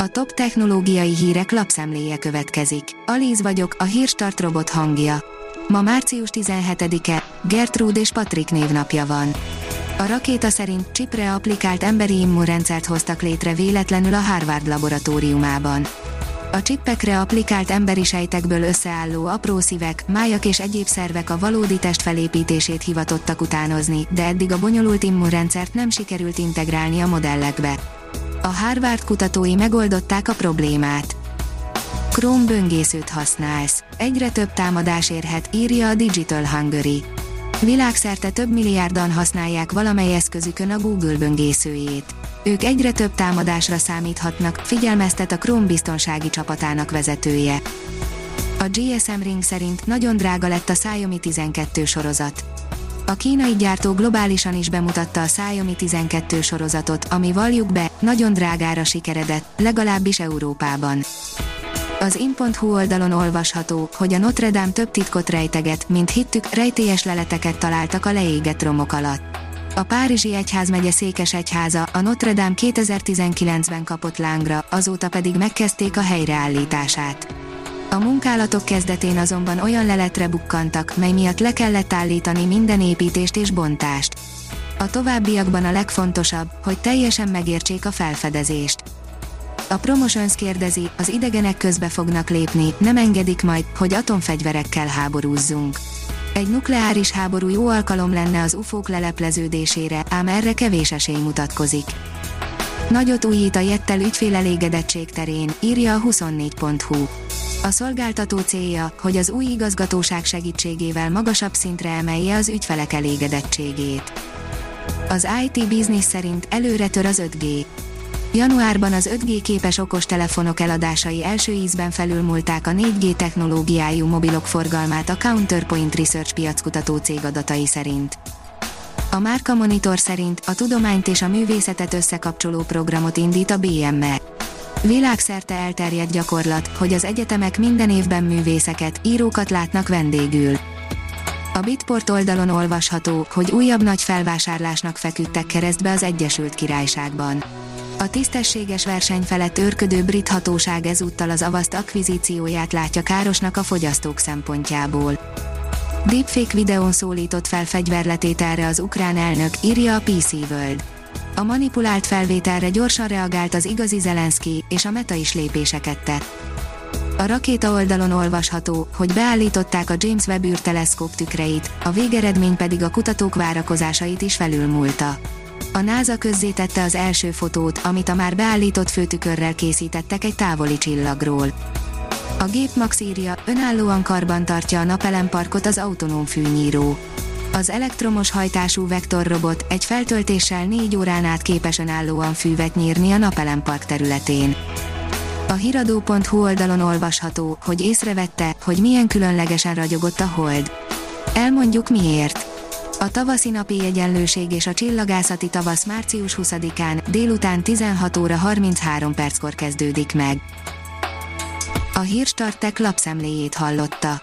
A top technológiai hírek lapszemléje következik. Alíz vagyok, a hírstart robot hangja. Ma március 17-e, Gertrude és Patrik névnapja van. A rakéta szerint csipre applikált emberi immunrendszert hoztak létre véletlenül a Harvard laboratóriumában. A csippekre applikált emberi sejtekből összeálló apró szívek, májak és egyéb szervek a valódi test felépítését hivatottak utánozni, de eddig a bonyolult immunrendszert nem sikerült integrálni a modellekbe. A Harvard kutatói megoldották a problémát. Chrome böngészőt használsz. Egyre több támadás érhet, írja a Digital Hungary. Világszerte több milliárdan használják valamely eszközükön a Google böngészőjét. Ők egyre több támadásra számíthatnak, figyelmeztet a Chrome biztonsági csapatának vezetője. A GSM Ring szerint nagyon drága lett a Xiaomi 12 sorozat. A kínai gyártó globálisan is bemutatta a Xiaomi 12 sorozatot, ami valljuk be, nagyon drágára sikeredett, legalábbis Európában. Az in.hu oldalon olvasható, hogy a Notre Dame több titkot rejteget, mint hittük, rejtélyes leleteket találtak a leégett romok alatt. A Párizsi Egyházmegye székes egyháza a Notre Dame 2019-ben kapott lángra, azóta pedig megkezdték a helyreállítását. A munkálatok kezdetén azonban olyan leletre bukkantak, mely miatt le kellett állítani minden építést és bontást. A továbbiakban a legfontosabb, hogy teljesen megértsék a felfedezést. A Promotions kérdezi, az idegenek közbe fognak lépni, nem engedik majd, hogy atomfegyverekkel háborúzzunk. Egy nukleáris háború jó alkalom lenne az ufók lelepleződésére, ám erre kevés esély mutatkozik. Nagyot újít a Jettel ügyfélelégedettség terén, írja a 24.hu. A szolgáltató célja, hogy az új igazgatóság segítségével magasabb szintre emelje az ügyfelek elégedettségét. Az IT Business szerint előre tör az 5G. Januárban az 5G képes okostelefonok eladásai első ízben felülmúlták a 4G technológiájú mobilok forgalmát a Counterpoint Research piackutató cég adatai szerint. A Márka Monitor szerint a tudományt és a művészetet összekapcsoló programot indít a BME. Világszerte elterjedt gyakorlat, hogy az egyetemek minden évben művészeket, írókat látnak vendégül. A Bitport oldalon olvasható, hogy újabb nagy felvásárlásnak feküdtek keresztbe az Egyesült Királyságban. A tisztességes verseny felett őrködő brit hatóság ezúttal az Avast akvizícióját látja károsnak a fogyasztók szempontjából. Deepfake videón szólított fel fegyverletételre az ukrán elnök, írja a PC World. A manipulált felvételre gyorsan reagált az igazi Zelenszky, és a Meta is lépéseket tett. A rakéta oldalon olvasható, hogy beállították a James Webb űrteleszkóp tükreit, a végeredmény pedig a kutatók várakozásait is felülmúlta. A NASA közzétette az első fotót, amit a már beállított főtükörrel készítettek egy távoli csillagról. A gép Max írja, önállóan karban tartja a napelemparkot az autonóm fűnyíró. Az elektromos hajtású vektorrobot egy feltöltéssel 4 órán át képes önállóan fűvet nyírni a napelempark területén. A hiradó.hu oldalon olvasható, hogy észrevette, hogy milyen különlegesen ragyogott a hold. Elmondjuk miért. A tavaszi napi egyenlőség és a csillagászati tavasz március 20-án délután 16 óra 33 perckor kezdődik meg. A Hírstartek lapszemléjét hallotta.